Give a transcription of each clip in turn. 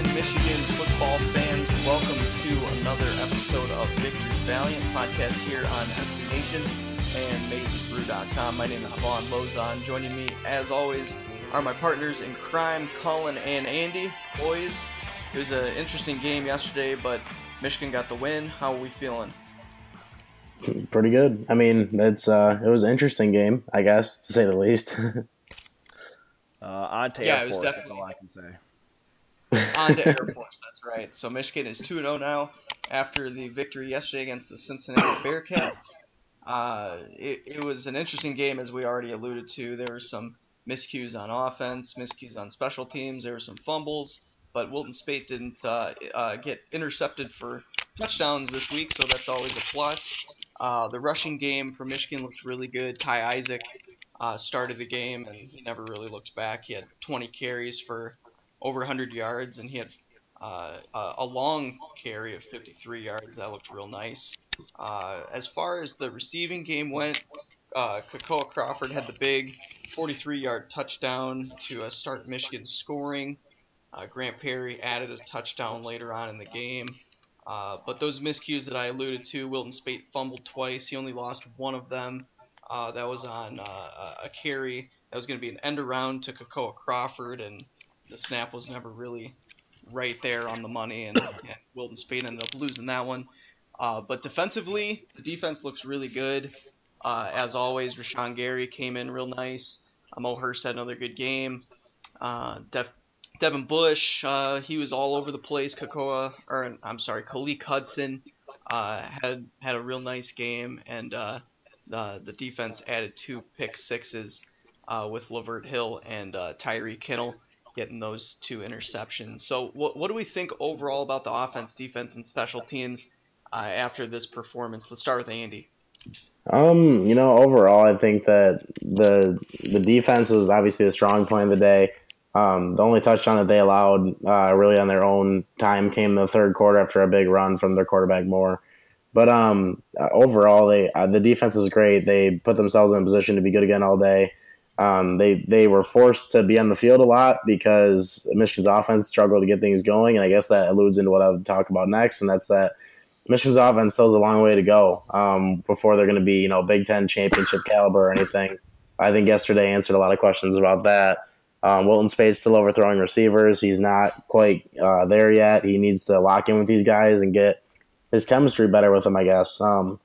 Welcome Michigan football fans. Welcome to another episode of Victory Valiant podcast here on SB Nation and MaizeNBrew.com. My name is Vaughn Lozon. Joining me, as always, are my partners in crime, Colin and Andy. Boys, it was an interesting game yesterday, but Michigan got the win. How are we feeling? Pretty good. I mean, it's uh, it was an interesting game, I guess, to say the least. Uh, on to Yeah, Air it was Force, that's definitely- all I can say. On to Air Force, that's right. So Michigan is 2 0 now after the victory yesterday against the Cincinnati Bearcats. Uh, it, it was an interesting game, as we already alluded to. There were some miscues on offense, miscues on special teams, there were some fumbles, but Wilton Speight didn't uh, uh, get intercepted for touchdowns this week, so that's always a plus. Uh, the rushing game for Michigan looked really good. Ty Isaac uh, started the game, and he never really looked back. He had 20 carries for over 100 yards, and he had uh, a- long carry of 53 yards. That looked real nice. Uh, as far as the receiving game went, uh, Kekoa Crawford had the big 43-yard touchdown to uh, start Michigan scoring. Uh, Grant Perry added a touchdown later on in the game. Uh, but those miscues that I alluded to, Wilton Speight fumbled twice. He only lost one of them. Uh, that was on a- a carry. That was going to be an end around to Kekoa Crawford, and the snap was never really right there on the money, and, and Wilton Speight ended up losing that one. Uh, but defensively, the defense looks really good. Uh, as always, Rashan Gary came in real nice. Mo Hurst had another good game. Uh, Dev- Devin Bush, uh, he was all over the place. Kekoa, or I'm sorry, Khaleke Hudson uh, had had a real nice game, and uh, the the defense added two pick sixes with Lavert Hill and Tyree Kinnel getting those two interceptions. So, what, what do we think overall about the offense, defense, and special teams uh, after this performance? Let's start with Andy. Um, you know, overall, I think that the the defense was obviously the strong point of the day. Um, the only touchdown that they allowed, uh, really on their own time, came in the third quarter after a big run from their quarterback Moore. But um, uh, overall, they uh, the defense was great. They put themselves in a position to be good again all day. Um, they they were forced to be on the field a lot because Michigan's offense struggled to get things going, and I guess that alludes into what I'll talk about next, and that's that Michigan's offense still has a long way to go um, before they're going to be, you know, Big Ten championship caliber or anything. I think yesterday answered a lot of questions about that. Um, Wilton Speight's still overthrowing receivers. He's not quite uh, there yet. He needs to lock in with these guys and get his chemistry better with them, I guess. Um,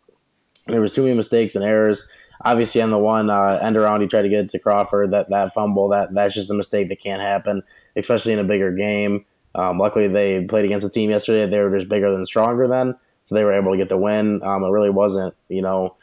there was too many mistakes and errors. Obviously, on the one uh, end around, he tried to get it to Crawford. That that fumble, that that's just a mistake that can't happen, especially in a bigger game. Um, luckily, they played against a team yesterday. They were just bigger than stronger then, so they were able to get the win. Um, it really wasn't, you know,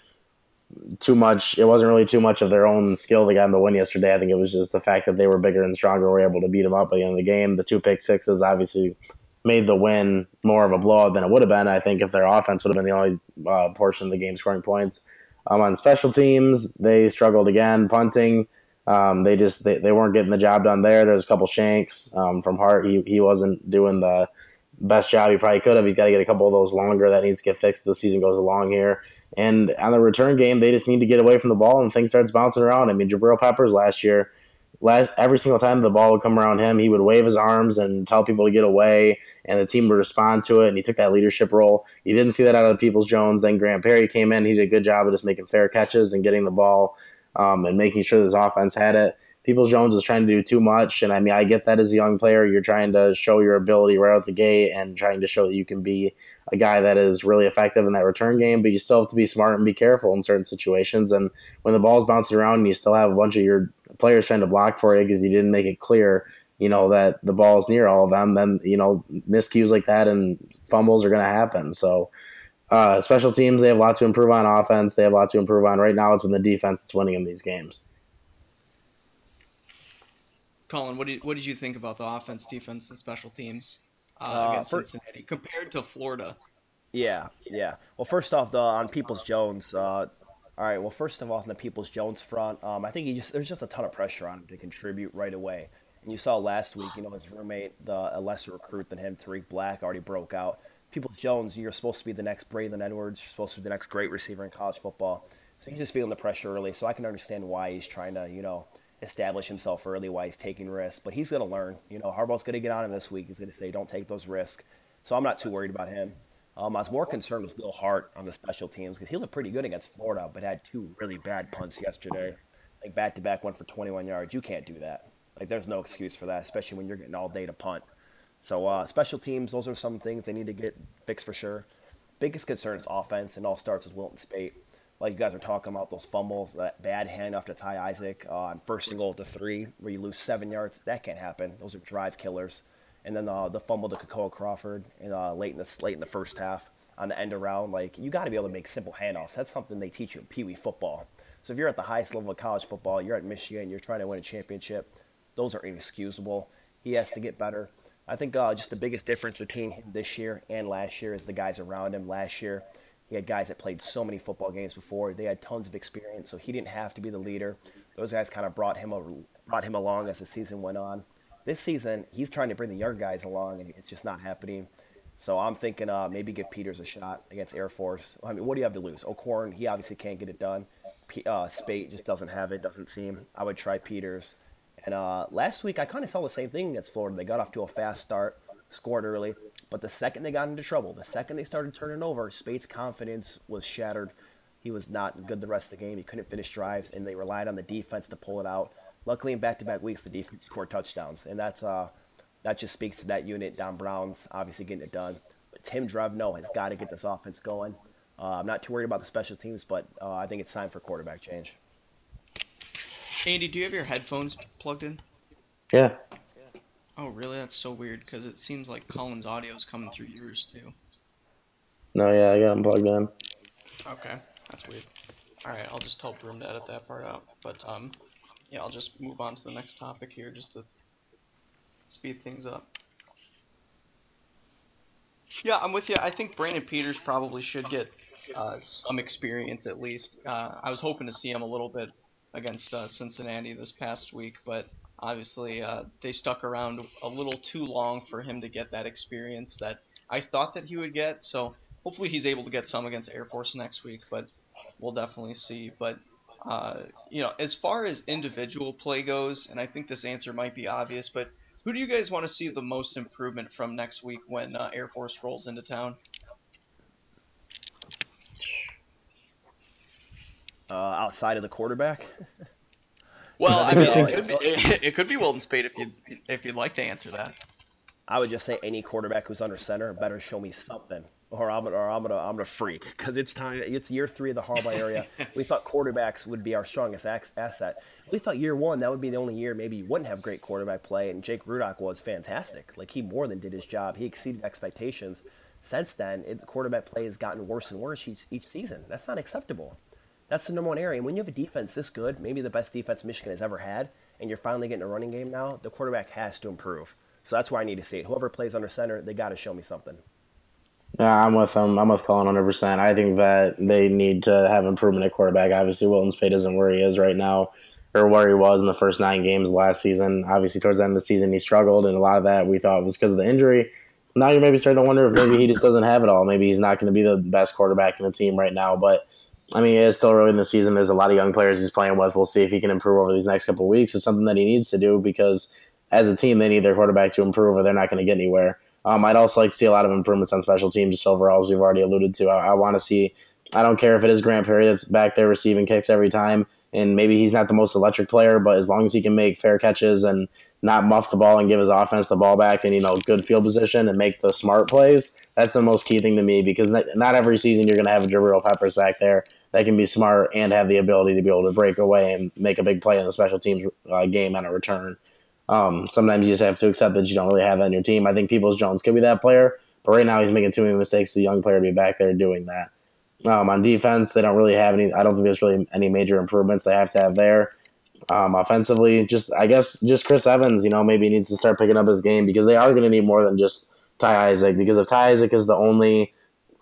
too much. It wasn't really too much of their own skill that got them the win yesterday. I think it was just the fact that they were bigger and stronger, were able to beat them up at the end of the game. The two pick sixes obviously made the win more of a blowout than it would have been. I think if their offense would have been the only uh, portion of the game scoring points. Um, on special teams, they struggled again punting. Um, they just they, they weren't getting the job done there. There's a couple shanks um, from Hart. He he wasn't doing the best job he probably could have. He's got to get a couple of those longer that needs to get fixed the season goes along here. And on the return game, they just need to get away from the ball and things starts bouncing around. I mean, Jabril Peppers last year, last every single time the ball would come around him, he would wave his arms and tell people to get away, and the team would respond to it. And he took that leadership role. You didn't see that out of the Peoples Jones. Then Grant Perry came in. He did a good job of just making fair catches and getting the ball um, and making sure this offense had it. Peoples Jones was trying to do too much, and I mean, I get that as a young player, you're trying to show your ability right out the gate and trying to show that you can be a guy that is really effective in that return game, but you still have to be smart and be careful in certain situations. And when the ball's bouncing around and you still have a bunch of your players trying to block for you because you didn't make it clear, you know, that the ball's near all of them, then, you know, miscues like that and fumbles are going to happen. So, uh, special teams, they have a lot to improve on offense. They have a lot to improve on. Right now, it's when the defense that's winning in these games. Colin, what did what did you think about the offense, defense, and special teams uh, Uh, against for- Cincinnati compared to Florida? Yeah, yeah. Well, first off, the on Peoples Jones. Uh, all right. Well, first of all, on the Peoples Jones front, um, I think he just there's just a ton of pressure on him to contribute right away. And you saw last week, you know, his roommate, the a lesser recruit than him, Tarik Black, already broke out. People Jones, you're supposed to be the next Braylon Edwards. You're supposed to be the next great receiver in college football. So he's just feeling the pressure early. So I can understand why he's trying to, you know, establish himself early, why he's taking risks. But he's going to learn. You know, Harbaugh's going to get on him this week. He's going to say, don't take those risks. So I'm not too worried about him. Um, I was more concerned with Will Hart on the special teams because he looked pretty good against Florida, but had two really bad punts yesterday, like back to back, one for 21 yards. You can't do that. Like, there's no excuse for that, especially when you're getting all day to punt. So, uh, special teams, those are some things they need to get fixed for sure. Biggest concern is offense, and all starts with Wilton Speight. Like you guys are talking about those fumbles, that bad handoff to Ty Isaac uh, on first and goal to three, where you lose seven yards. That can't happen. Those are drive killers. And then uh, the fumble to Kekoa Crawford uh, late in the late in the first half on the end around. Like you got to be able to make simple handoffs. That's something they teach you in Pee Wee football. So if you're at the highest level of college football, you're at Michigan, you're trying to win a championship. Those are inexcusable. He has to get better. I think uh, just the biggest difference between him this year and last year is the guys around him. Last year, he had guys that played so many football games before. They had tons of experience, so he didn't have to be the leader. Those guys kind of brought him a, brought him along as the season went on. This season, he's trying to bring the young guys along, and it's just not happening. So I'm thinking uh, maybe give Peters a shot against Air Force. I mean, what do you have to lose? O'Korn, he obviously can't get it done. P- uh, Speight just doesn't have it, doesn't seem. I would try Peters. And uh, last week, I kind of saw the same thing against Florida. They got off to a fast start, scored early, but the second they got into trouble, the second they started turning over, Speight's confidence was shattered. He was not good the rest of the game. He couldn't finish drives, and they relied on the defense to pull it out. Luckily, in back-to-back weeks, the defense scored touchdowns, and that's uh, that just speaks to that unit. Don Brown's obviously getting it done, but Tim Drevno has got to get this offense going. Uh, I'm not too worried about the special teams, but uh, I think it's time for quarterback change. Andy, do you have your headphones plugged in? Yeah. Oh, really? That's so weird because it seems like Colin's audio is coming through yours too. No, yeah, I got them plugged in. Okay, that's weird. All right, I'll just tell Broom to edit that part out. But um, yeah, I'll just move on to the next topic here just to speed things up. Yeah, I'm with you. I think Brandon Peters probably should get uh, some experience at least. Uh, I was hoping to see him a little bit against uh, Cincinnati this past week, but obviously uh, they stuck around a little too long for him to get that experience that I thought that he would get. So hopefully he's able to get some against Air Force next week, but we'll definitely see. But uh, you know, as far as individual play goes, and I think this answer might be obvious, but who do you guys want to see the most improvement from next week when uh, Air Force rolls into town? Uh, outside of the quarterback, Well, I mean, it could be it, it could be Wilton Speight if you if you'd like to answer that. I would just say any quarterback who's under center better show me something, or I'm or I'm gonna I'm gonna freak because it's time. It's year three of the Harbaugh area. we thought quarterbacks would be our strongest asset. We thought year one that would be the only year maybe you wouldn't have great quarterback play, and Jake Rudock was fantastic. Like he more than did his job. He exceeded expectations. Since then, it, quarterback play has gotten worse and worse each, each season. That's not acceptable. That's the number one area. And when you have a defense this good, maybe the best defense Michigan has ever had, and you're finally getting a running game now, the quarterback has to improve. So that's where I need to see it. Whoever plays under center, they got to show me something. Yeah, I'm with them. I'm with Colin 100%. I think that they need to have improvement at quarterback. Obviously, Wilton Speight isn't where he is right now, or where he was in the first nine games last season. Obviously, towards the end of the season, he struggled, and a lot of that we thought was because of the injury. Now you're maybe starting to wonder if maybe he just doesn't have it all. Maybe he's not going to be the best quarterback in the team right now. But I mean, it is still early in the season. There's a lot of young players he's playing with. We'll see if he can improve over these next couple weeks. It's something that he needs to do because as a team, they need their quarterback to improve, or they're not going to get anywhere. Um, I'd also like to see a lot of improvements on special teams just overall, as we've already alluded to. I, I want to see. I don't care if it is Grant Perry that's back there receiving kicks every time, and maybe he's not the most electric player, but as long as he can make fair catches and not muff the ball and give his offense the ball back and you know good field position and make the smart plays, that's the most key thing to me because not every season you're going to have a Jabril Peppers back there that can be smart and have the ability to be able to break away and make a big play in the special teams uh, game on a return. Um, sometimes you just have to accept that you don't really have that in your team. I think Peoples Jones could be that player, but right now he's making too many mistakes. a young player to be back there doing that. Um, on defense, they don't really have any. I don't think there's really any major improvements they have to have there. Um, offensively, just I guess just Chris Evans, you know, maybe needs to start picking up his game because they are going to need more than just Ty Isaac. Because if Ty Isaac is the only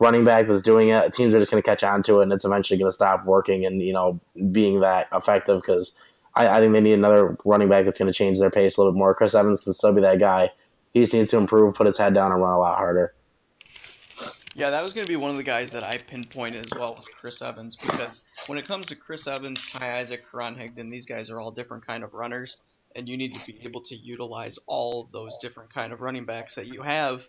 running back that's doing it, teams are just going to catch on to it, and it's eventually going to stop working and you know being that effective because I, I think they need another running back that's going to change their pace a little bit more. Chris Evans can still be that guy. He just needs to improve, put his head down, and run a lot harder. Yeah, that was going to be one of the guys that I pinpointed as well was Chris Evans because when it comes to Chris Evans, Ty Isaac, Karan Higdon, these guys are all different kind of runners, and you need to be able to utilize all of those different kind of running backs that you have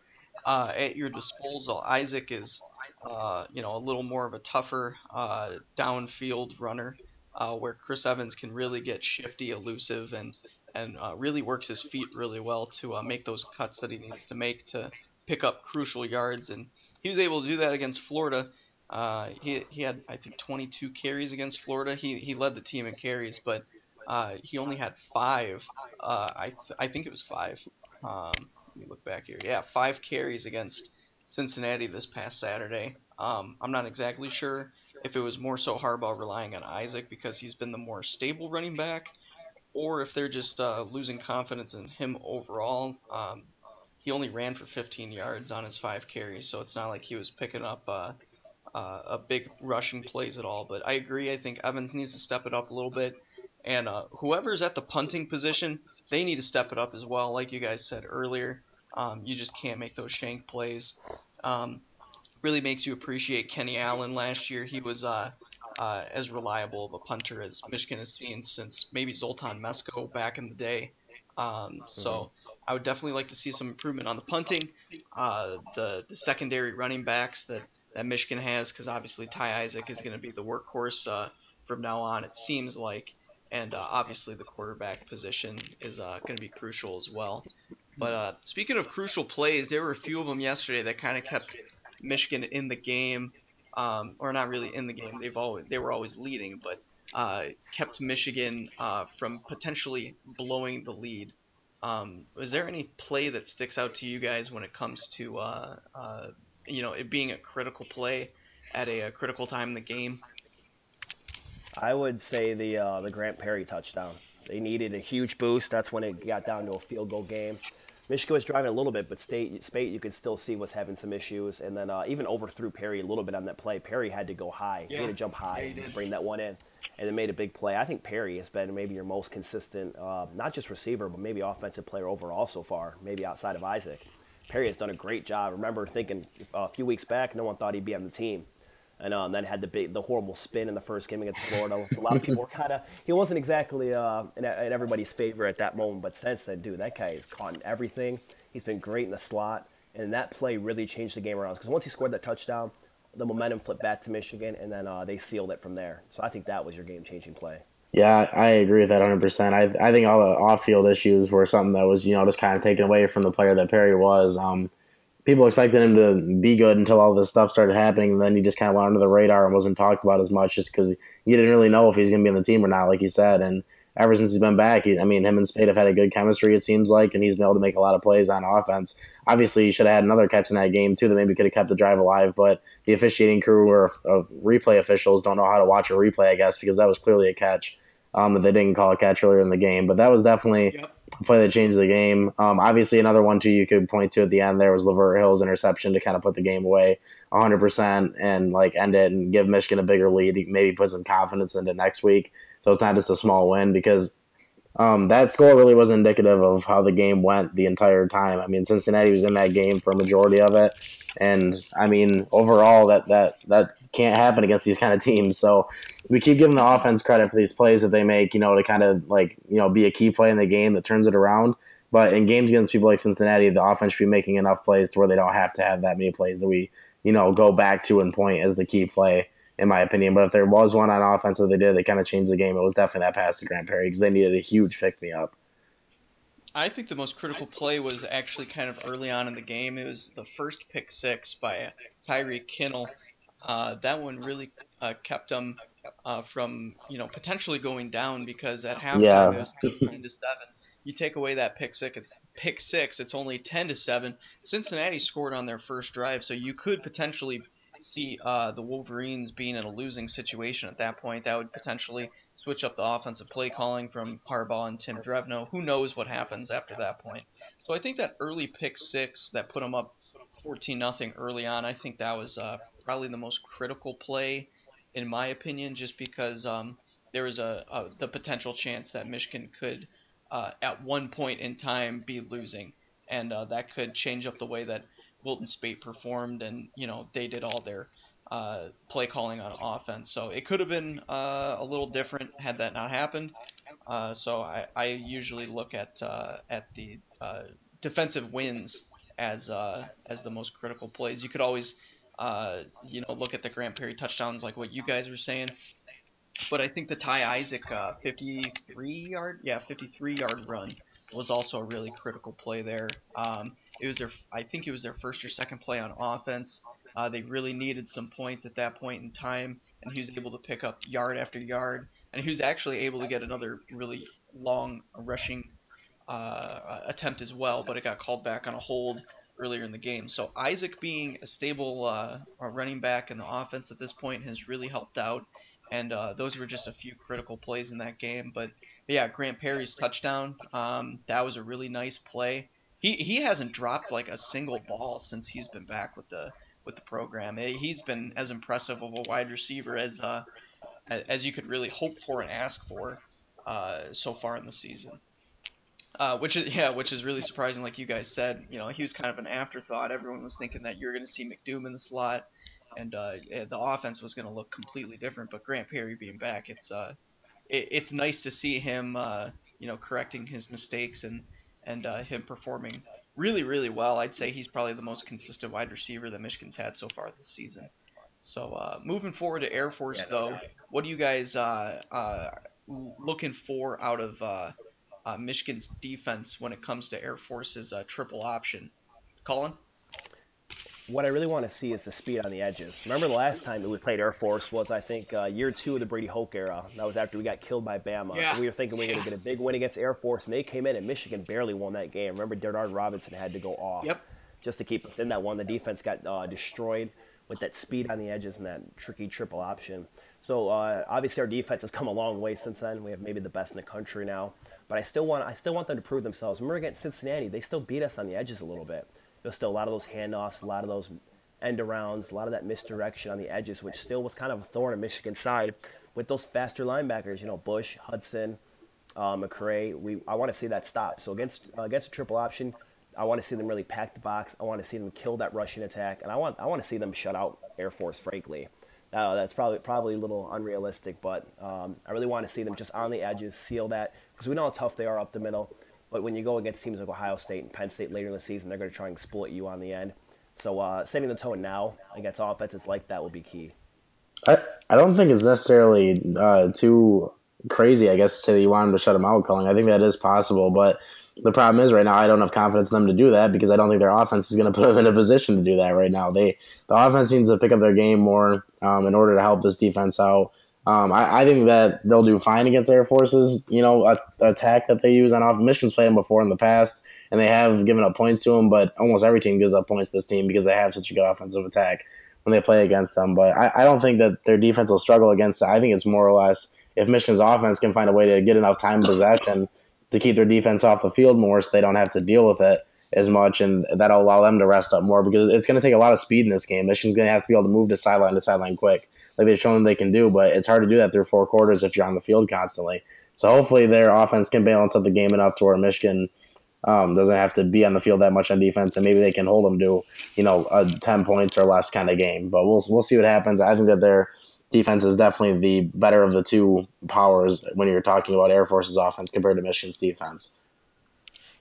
uh, at your disposal. Isaac is, uh, you know, a little more of a tougher uh, downfield runner uh, where Chris Evans can really get shifty, elusive, and and uh, really works his feet really well to uh, make those cuts that he needs to make to pick up crucial yards. And he was able to do that against Florida. He, he had I think 22 carries against Florida. He, he led the team in carries, but he only had five. I th- I think it was five. Um, let me look back here. Yeah, five carries against Cincinnati this past Saturday. Um, I'm not exactly sure if it was more so Harbaugh relying on Isaac because he's been the more stable running back, or if they're just uh, losing confidence in him overall. Um, he only ran for 15 yards on his five carries, so it's not like he was picking up uh, uh, a big rushing plays at all. But I agree. I think Evans needs to step it up a little bit, and uh, whoever's at the punting position, they need to step it up as well. Like you guys said earlier, um, you just can't make those shank plays. Um, really makes you appreciate Kenny Allen. Last year, he was uh, uh, as reliable of a punter as Michigan has seen since maybe Zoltan Mesko back in the day. Um, so mm-hmm. I would definitely like to see some improvement on the punting, uh, the the secondary running backs that, that Michigan has, because obviously Ty Isaac is going to be the workhorse uh, from now on. It seems like, and uh, obviously the quarterback position is uh, going to be crucial as well. But uh, speaking of crucial plays, there were a few of them yesterday that kind of kept Michigan in the game, um, or not really in the game. They've always they were always leading, but uh, kept Michigan uh, from potentially blowing the lead. Um, was there any play that sticks out to you guys when it comes to uh, you know it being a critical play at a, a, critical time in the game? I would say the uh, the Grant Perry touchdown. They needed a huge boost. That's when it got down to a field goal game. Michigan was driving a little bit, but State, Speight, you could still see was having some issues. And then uh, even overthrew Perry a little bit on that play. Perry had to go high. Yeah. He had to jump high yeah, and bring that one in. And then made a big play. I think Perry has been maybe your most consistent, uh, not just receiver, but maybe offensive player overall so far, maybe outside of Isaac. Perry has done a great job. I remember thinking a few weeks back, no one thought he'd be on the team and um, then had the big, the horrible spin in the first game against Florida. a lot of people were kind of he wasn't exactly uh, in, in, everybody's favor at that moment, but since then, dude, that guy is caught in everything. He's been great in the slot, and that play really changed the game around. Because once he scored that touchdown, the momentum flipped back to Michigan, and then uh, they sealed it from there. So I think that was your game-changing play. Yeah, I agree with that 100%. I, I think all the off field issues were something that was, you know, just kind of taken away from the player that Perry was. Um, people expected him to be good until all this stuff started happening. And then he just kind of went under the radar and wasn't talked about as much just because you didn't really know if he's going to be on the team or not, like you said. And ever since he's been back, he, I mean, him and Speight have had a good chemistry, it seems like, and he's been able to make a lot of plays on offense. Obviously, he should have had another catch in that game, too, that maybe could have kept the drive alive. But the officiating crew or uh, replay officials don't know how to watch a replay, I guess, because that was clearly a catch um, that they didn't call a catch earlier in the game. But that was definitely yep. Play that changed the game. Um, obviously, another one too you could point to at the end there was Lavert Hill's interception to kind of put the game away 100% and like end it and give Michigan a bigger lead. Maybe put some confidence into next week. So it's not just a small win because um, that score really was indicative of how the game went the entire time. I mean, Cincinnati was in that game for a majority of it, and I mean, overall, that that that can't happen against these kind of teams. So we keep giving the offense credit for these plays that they make, you know, to kind of like, you know, be a key play in the game that turns it around. But in games against people like Cincinnati, the offense should be making enough plays to where they don't have to have that many plays that we, you know, go back to and point as the key play, in my opinion. But if there was one on offense that they did, they kind of changed the game. It was definitely that pass to Grant Perry because they needed a huge pick me up. I think the most critical play was actually kind of early on in the game. It was the first pick six by Tyree Kinnel uh, that one really uh, kept them uh, from you know potentially going down because at halftime yeah. it was nine to seven. You take away that pick six, it's pick six. It's only ten to seven. Cincinnati scored on their first drive, so you could potentially see uh, the Wolverines being in a losing situation at that point. That would potentially switch up the offensive play calling from Harbaugh and Tim Drevno. Who knows what happens after that point? So I think that early pick six that put them up 14 nothing early on. I think that was uh, probably the most critical play, in my opinion, just because um, there was a, a, the potential chance that Michigan could, uh, at one point in time, be losing, and uh, that could change up the way that Wilton Speight performed, and you know they did all their uh, play calling on offense. So it could have been uh, a little different had that not happened. Uh, so I, I usually look at at the defensive wins as uh, as the most critical plays. You could always uh, you know look at the Grant Perry touchdowns like what you guys were saying. But I think the Ty Isaac uh, 53 yard, yeah, 53 yard run was also a really critical play there. Um, it was their, I think it was their first or second play on offense. Uh, they really needed some points at that point in time, and he was able to pick up yard after yard, and he was actually able to get another really long rushing uh, attempt as well, but it got called back on a hold earlier in the game. So Isaac being a stable uh, running back in the offense at this point has really helped out. And uh, those were just a few critical plays in that game. But yeah, Grant Perry's touchdown, um, that was a really nice play. He, he hasn't dropped like a single ball since he's been back with the with the program. Eh, he's been as impressive of a wide receiver as uh, as you could really hope for and ask for uh, so far in the season. Uh, which is yeah, which is really surprising. Like you guys said, you know, he was kind of an afterthought. Everyone was thinking that you're going to see McDoom in the slot, and uh, the offense was going to look completely different. But Grant Perry being back, it's uh, it, it's nice to see him, uh, you know, correcting his mistakes and and uh, him performing really really well. I'd say he's probably the most consistent wide receiver that Michigan's had so far this season. So uh, moving forward to Air Force, yeah, though, what are you guys uh, uh, looking for out of uh, Michigan's defense when it comes to Air Force's uh, triple option. Colin? What I really want to see is the speed on the edges. Remember the last time that we played Air Force was, I think, uh, year two of the Brady Hoke era. That was after we got killed by Bama. Yeah. we were thinking we were going to get a big win against Air Force, and they came in, and Michigan barely won that game. Remember, Denard Robinson had to go off yep. just to keep us in that one. The defense got uh, destroyed with that speed on the edges and that tricky triple option. So uh, obviously our defense has come a long way since then. We have maybe the best in the country now. But I still want I still want them to prove themselves. Remember against Cincinnati, they still beat us on the edges a little bit. There's still a lot of those handoffs, a lot of those end arounds, a lot of that misdirection on the edges, which still was kind of a thorn in Michigan's side with those faster linebackers. You know, Bush, Hudson, uh, McCray. We I want to see that stop. So against uh, against a triple option, I want to see them really pack the box. I want to see them kill that rushing attack, and I want I want to see them shut out Air Force. Frankly, uh, that's probably probably a little unrealistic, but um, I really want to see them just on the edges, seal that because we know how tough they are up the middle. But when you go against teams like Ohio State and Penn State later in the season, they're going to try and exploit you on the end. So uh, setting the tone now against offenses like that will be key. I, I don't think it's necessarily uh, too crazy, I guess, to say that you want them to shut him out, Colin. I think that is possible, but the problem is right now I don't have confidence in them to do that because I don't think their offense is going to put them in a position to do that right now. They the offense needs to pick up their game more um, in order to help this defense out. Um, I, I, think that they'll do fine against Air Force's, you know, a, attack that they use on off. Michigan's played them before in the past, and they have given up points to them. But almost every team gives up points to this team because they have such a good offensive attack when they play against them. But I, I don't think that their defense will struggle against it. I think it's more or less if Michigan's offense can find a way to get enough time possession to keep their defense off the field more, so they don't have to deal with it as much, and that'll allow them to rest up more because it's going to take a lot of speed in this game. Michigan's going to have to be able to move to sideline to sideline quick like they've shown they can do, but it's hard to do that through four quarters if you're on the field constantly. So hopefully their offense can balance out the game enough to where Michigan um, doesn't have to be on the field that much on defense, and maybe they can hold them to you know a ten points or less kind of game. But we'll we'll see what happens. I think that their defense is definitely the better of the two powers when you're talking about Air Force's offense compared to Michigan's defense.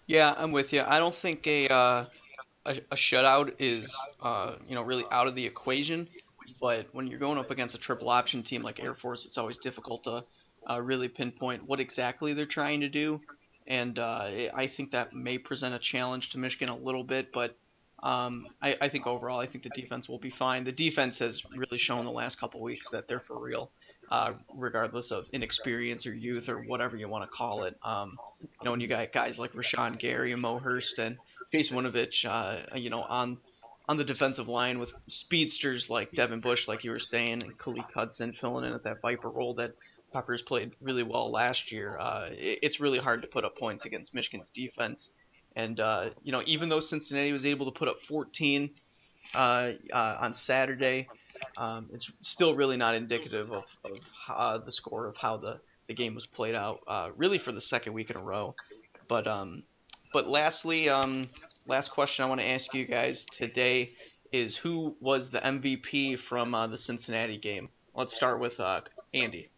Yeah, I'm with you. I don't think a uh, a, a, shutout is uh, you know really out of the equation. But when you're going up against a triple option team like Air Force, it's always difficult to uh, really pinpoint what exactly they're trying to do. And uh, I think that may present a challenge to Michigan a little bit, but um, I, I, think overall, I think the defense will be fine. The defense has really shown the last couple weeks that they're for real, uh, regardless of inexperience or youth or whatever you want to call it. Um, you know, when you got guys like Rashan Gary and Mo Hurst and Chase Winovich, uh, you know, on on the defensive line with speedsters like Devin Bush, like you were saying, and Khaleke Hudson filling in at that Viper role that Peppers played really well last year. Uh, it, it's really hard to put up points against Michigan's defense. And, uh, you know, even though Cincinnati was able to put up 14 uh, uh on Saturday, um, it's still really not indicative of, of the score of how the, the game was played out, uh, really for the second week in a row. But, um, but lastly, um, last question I want to ask you guys today is who was the MVP from uh, the Cincinnati game? Let's start with uh, Andy.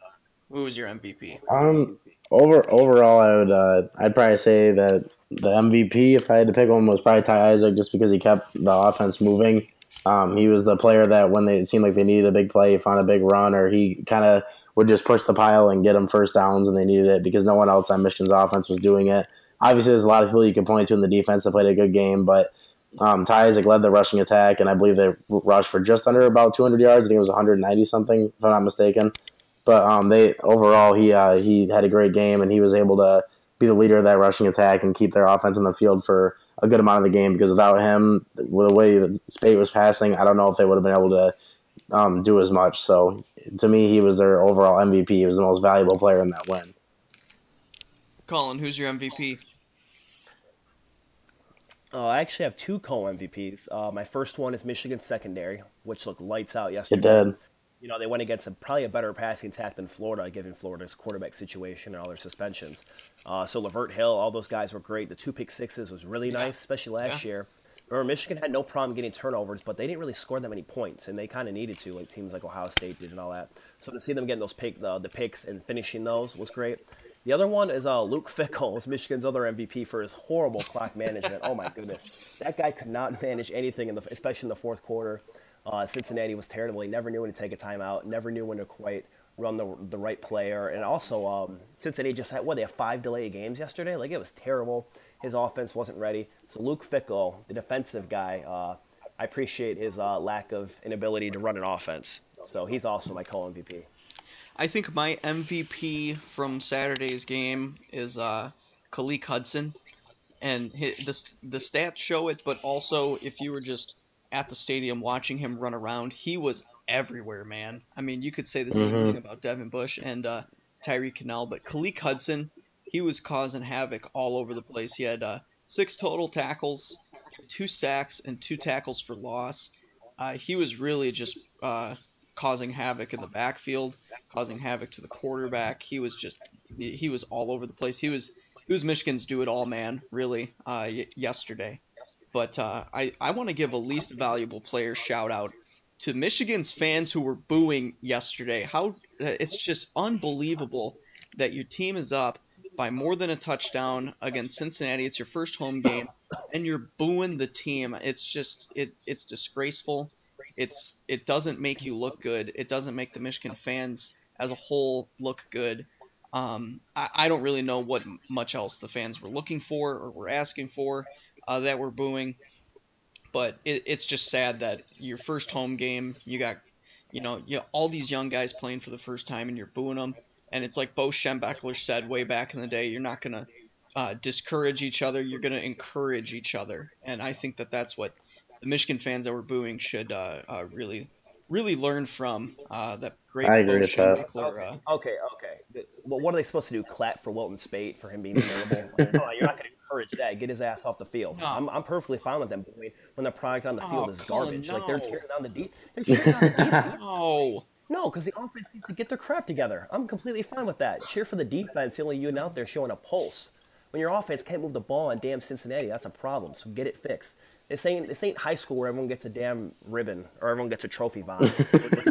Who was your MVP? Um, over overall, I would I'd probably say that the MVP, if I had to pick one, was probably Ty Isaac, just because he kept the offense moving. Um, he was the player that when they seemed like they needed a big play, he found a big run, or he kind of would just push the pile and get them first downs, and they needed it because no one else on Michigan's offense was doing it obviously there's a lot of people you can point to in the defense that played a good game, but um, Ty Isaac led the rushing attack, and I believe they rushed for just under about 200 yards. I think it was 190 something, if I'm not mistaken. But um, they overall he uh, he had a great game, and he was able to be the leader of that rushing attack and keep their offense in the field for a good amount of the game. Because without him, with the way that Speight was passing, I don't know if they would have been able to um, do as much. So to me, he was their overall MVP. He was the most valuable player in that win. Colin, who's your MVP? Uh, I actually have two co-MVPs. Uh, my first one is Michigan secondary, which looked lights out yesterday. It did. You know, they went against a, probably a better passing attack than Florida, given Florida's quarterback situation and all their suspensions. Uh, so Lavert Hill, all those guys were great. The two pick sixes was really yeah. nice, especially last yeah. year. Remember, Michigan had no problem getting turnovers, but they didn't really score that many points, and they kind of needed to, like teams like Ohio State did and all that. So to see them getting those pick, the, the picks and finishing those was great. The other one is uh, Luke Fickell, is Michigan's other MVP for his horrible clock management. Oh my goodness, that guy could not manage anything in the, especially in the fourth quarter. Uh, Cincinnati was terrible. He never knew when to take a timeout. Never knew when to quite run the the right player. And also, um, Cincinnati just had what they had five delayed games yesterday. Like it was terrible. His offense wasn't ready. So Luke Fickell, the defensive guy, uh, I appreciate his uh, lack of inability to run an offense. So he's also my co MVP. I think my MVP from Saturday's game is uh, Khaleke Hudson, and his, the the stats show it. But also, if you were just at the stadium watching him run around, he was everywhere, man. I mean, you could say the same mm-hmm. thing about Devin Bush and uh, Tyree Kinnel, but Khaleke Hudson, he was causing havoc all over the place. He had uh, six total tackles, two sacks, and two tackles for loss. Uh, he was really just uh, causing havoc in the backfield, causing havoc to the quarterback. He was just he was all over the place. He was he was Michigan's do it all man really uh, y- yesterday. But uh, I I want to give a least valuable player shout out to Michigan's fans who were booing yesterday. How it's just unbelievable that your team is up by more than a touchdown against Cincinnati. It's your first home game, and you're booing the team. It's just it it's disgraceful it's it doesn't make you look good. It doesn't make the Michigan fans as a whole look good. Um, I, I don't really know what much else the fans were looking for or were asking for uh, that were booing, but it, it's just sad that your first home game, you got, you know, you know, all these young guys playing for the first time and you're booing them. And it's like Bo Schembechler said way back in the day, you're not going to uh, discourage each other, you're going to encourage each other. And I think that that's what the Michigan fans that were booing should uh, uh, really really learn from uh, that great I agree Bo with that. Schembechler, uh, Okay, okay. Well, what are they supposed to do? Clap for Wilton Speight for him being available? Like, no, you're not going to encourage that. Get his ass off the field. No. I'm, I'm perfectly fine with them booing when the product on the field Oh, is garbage. Like they're no. tearing down the deep. They're tearing down the deep. Oh, No, because the offense needs to get their crap together. I'm completely fine with that. Cheer for the defense, the only unit out there showing a pulse. When your offense can't move the ball on damn Cincinnati, that's a problem. So get it fixed. This ain't this ain't high school where everyone gets a damn ribbon or everyone gets a trophy. We're,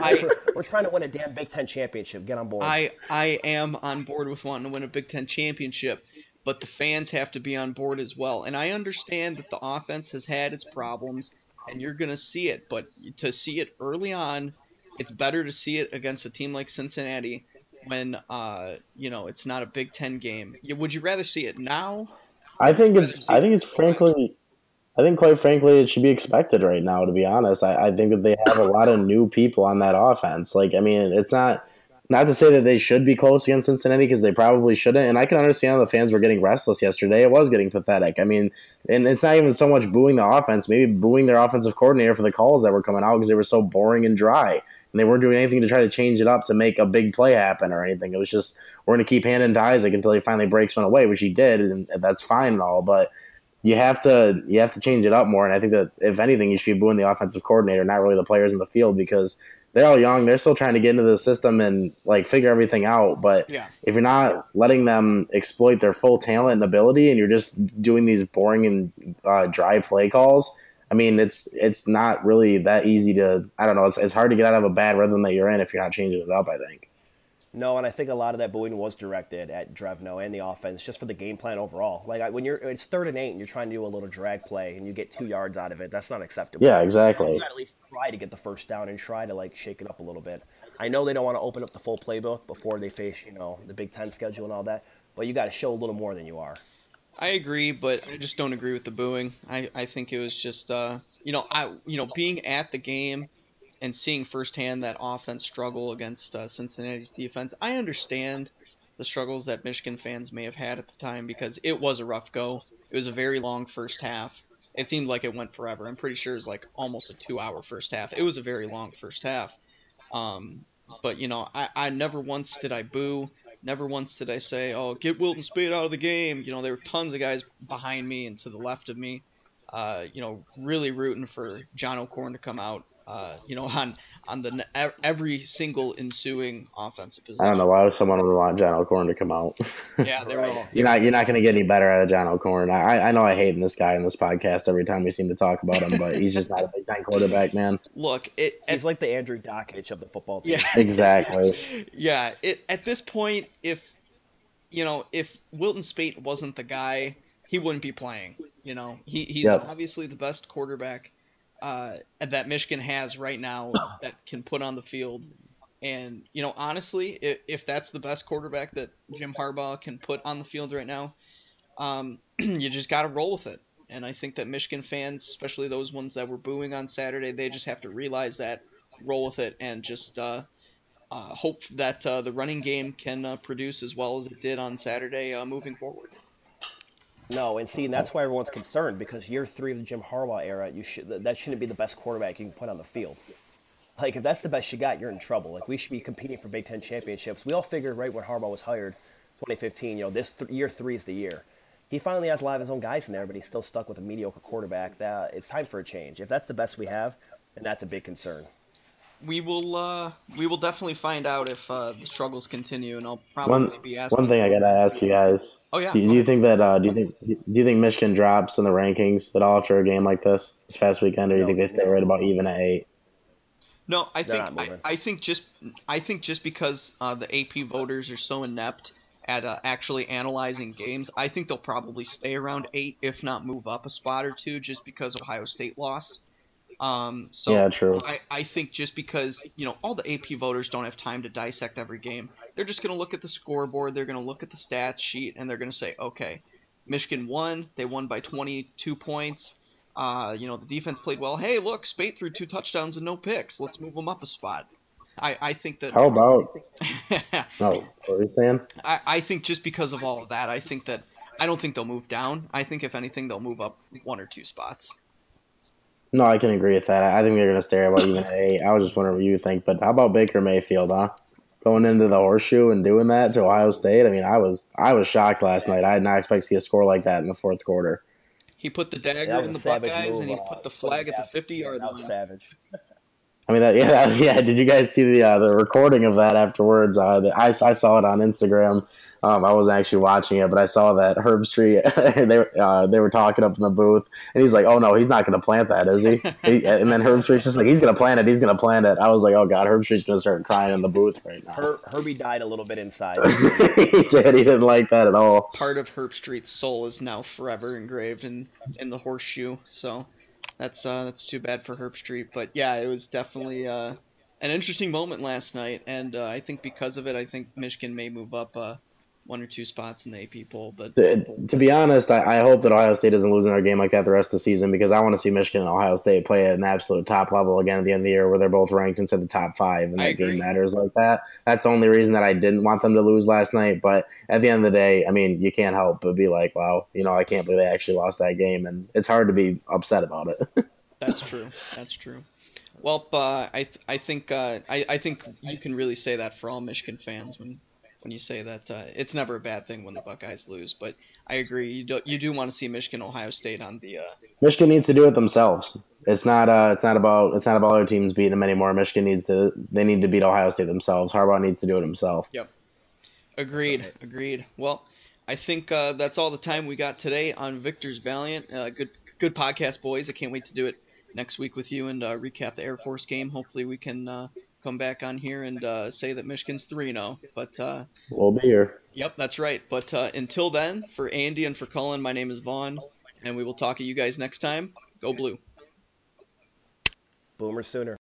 I- we're trying to win a damn Big Ten championship. Get on board. I I am on board with wanting to win a Big Ten championship, but the fans have to be on board as well. And I understand that the offense has had its problems, and you're gonna see it. But to see it early on, it's better to see it against a team like Cincinnati when uh you know it's not a Big Ten game. Would you rather see it now? I think it's. I think it's frankly. I think, quite frankly, it should be expected right now. To be honest, I, I think that they have a lot of new people on that offense. Like, I mean, it's not not to say that they should be close against Cincinnati because they probably shouldn't. And I can understand how the fans were getting restless yesterday. It was getting pathetic. I mean, and it's not even so much booing the offense, maybe booing their offensive coordinator for the calls that were coming out because they were so boring and dry, and they weren't doing anything to try to change it up to make a big play happen or anything. It was just we're going to keep handing to Isaac until he finally breaks one away, which he did, and that's fine and all, but you have to you have to change it up more. And I think that if anything, you should be booing the offensive coordinator, not really the players in the field, because they're all young. They're still trying to get into the system and like figure everything out. But Yeah. if you're not letting them exploit their full talent and ability, and you're just doing these boring and uh, dry play calls, I mean, it's it's not really that easy to. I don't know. It's it's hard to get out of a bad rhythm that you're in if you're not changing it up. I think. No, and I think a lot of that booing was directed at Drevno and the offense, just for the game plan overall. Like I, when you're it's third and eight, and you're trying to do a little drag play, and you get two yards out of it, that's not acceptable. Yeah, exactly. You got to at least try to get the first down and try to like shake it up a little bit. I know they don't want to open up the full playbook before they face you know the Big Ten schedule and all that, but you got to show a little more than you are. I agree, but I just don't agree with the booing. I, I think it was just uh you know I you know being at the game and seeing firsthand that offense struggle against uh, Cincinnati's defense. I understand the struggles that Michigan fans may have had at the time because it was a rough go. It was a very long first half. It seemed like it went forever. I'm pretty sure it was like almost a two-hour first half. It was a very long first half. Um, but you know, I, I never once did I boo. Never once did I say, "Oh, get Wilton Speight out of the game." You know, there were tons of guys behind me and to the left of me. Uh, you know, really rooting for John O'Korn to come out. Uh, you know, on on the every single ensuing offensive position. I don't know why would someone would want John O'Korn to come out. Yeah, they were all. You're not you're not going to get any better out of John O'Korn. I I know I hate this guy in this podcast every time we seem to talk about him, but he's just not a Big Ten quarterback, man. Look, it. He's like the Andrew Dakich of the football team. yeah, Exactly. yeah. It at this point, if you know, if Wilton Speight wasn't the guy, he wouldn't be playing. You know, he he's Yep. obviously the best quarterback uh, that Michigan has right now that can put on the field. And you know, honestly, if, if that's the best quarterback that Jim Harbaugh can put on the field right now, um, you just got to roll with it. And I think that Michigan fans, especially those ones that were booing on Saturday, they just have to realize that, roll with it, and just uh, uh, hope that uh, the running game can uh, produce as well as it did on Saturday uh, moving forward. No, and see, and that's why everyone's concerned because year three of the Jim Harbaugh era, you should that shouldn't be the best quarterback you can put on the field. Like if that's the best you got, you're in trouble. Like we should be competing for Big Ten championships. We all figured right when Harbaugh was hired, 2015. You know, this th- year three is the year. He finally has a lot of his own guys in there, but he's still stuck with a mediocre quarterback. That it's time for a change. If that's the best we have, then that's a big concern. We will uh, we will definitely find out if uh, the struggles continue, and I'll probably One be asking. one thing I gotta ask you guys. Oh, yeah, Do, do you think that uh, do you think do you think Michigan drops in the rankings at all after a game like this this past weekend, or do you think they stay right about even at eight? No, I They're think I. I think just I think just because uh, the AP voters are so inept at uh, actually analyzing games, I think they'll probably stay around eight, if not move up a spot or two, just because Ohio State lost. Um, so Yeah, true. I, I think just because you know all the AP voters don't have time to dissect every game, they're just going to look at the scoreboard, they're going to look at the stats sheet, and they're going to say, okay, Michigan won. They won by 22 points. Uh, you know the defense played well. Hey, look, Speight threw two touchdowns and no picks. Let's move them up a spot. I, I think that How about no? What were you saying? I, I think just because of all of that, I think that I don't think they'll move down. I think if anything, they'll move up one or two spots. No, I can agree with that. I think they're going to stay about even at eight. I was just wondering what you think, but how about Baker Mayfield, huh? Going into the horseshoe and doing that to Ohio State. I mean, I was I was shocked last night. I did not expect to see a score like that in the fourth quarter. He put the dagger That in the savage Buckeyes and he put the flag at the 50 yard That line. savage. I mean, that, yeah, that, yeah. Did you guys see the uh, the recording of that afterwards? Uh, the, I, I saw it on Instagram. Um, I wasn't actually watching it, but I saw that Herbstreit. they were uh, they were talking up in the booth, and he's like, "Oh no, he's not going to plant that, is he?" he? And then Herbstreit's just like, "He's going to plant it. He's going to plant it." I was like, "Oh god, Herbstreit's going to start crying in the booth right now." Her, Herbie died a little bit inside. he did. He didn't like that at all. Part of Herbstreit's soul is now forever engraved in, in the horseshoe. So that's uh, that's too bad for Herbstreit. But yeah, it was definitely uh, an interesting moment last night, and uh, I think because of it, I think Michigan may move up uh, one or two spots in the AP poll. But To, to be honest, I, I hope that Ohio State doesn't lose another game like that the rest of the season because I want to see Michigan and Ohio State play at an absolute top level again at the end of the year where they're both ranked inside the top five and that game matters like that. That's the only reason that I didn't want them to lose last night. But at the end of the day, I mean, you can't help but be like, wow, you know, I can't believe they actually lost that game. And it's hard to be upset about it. That's true. That's true. Well, uh, I th- I think uh, I I think you can really say that for all Michigan fans when when you say that uh, it's never a bad thing when the Buckeyes lose. But I agree. You do you do want to see Michigan Ohio State on the uh, Michigan needs to do it themselves. It's not. Uh, it's not about. It's not about other teams beating them anymore. Michigan needs to. They need to beat Ohio State themselves. Harbaugh needs to do it himself. Yep. Agreed. Agreed. Well, I think uh, that's all the time we got today on Victor's Valiant. Uh, good, good podcast, boys. I can't wait to do it next week with you and uh, recap the Air Force game. Hopefully, we can uh, come back on here and uh, say that Michigan's three zero. But uh, We'll be here. yep, that's right. But uh, until then, for Andy and for Colin, my name is Vaughn, and we will talk to you guys next time. Go blue. Boomer sooner.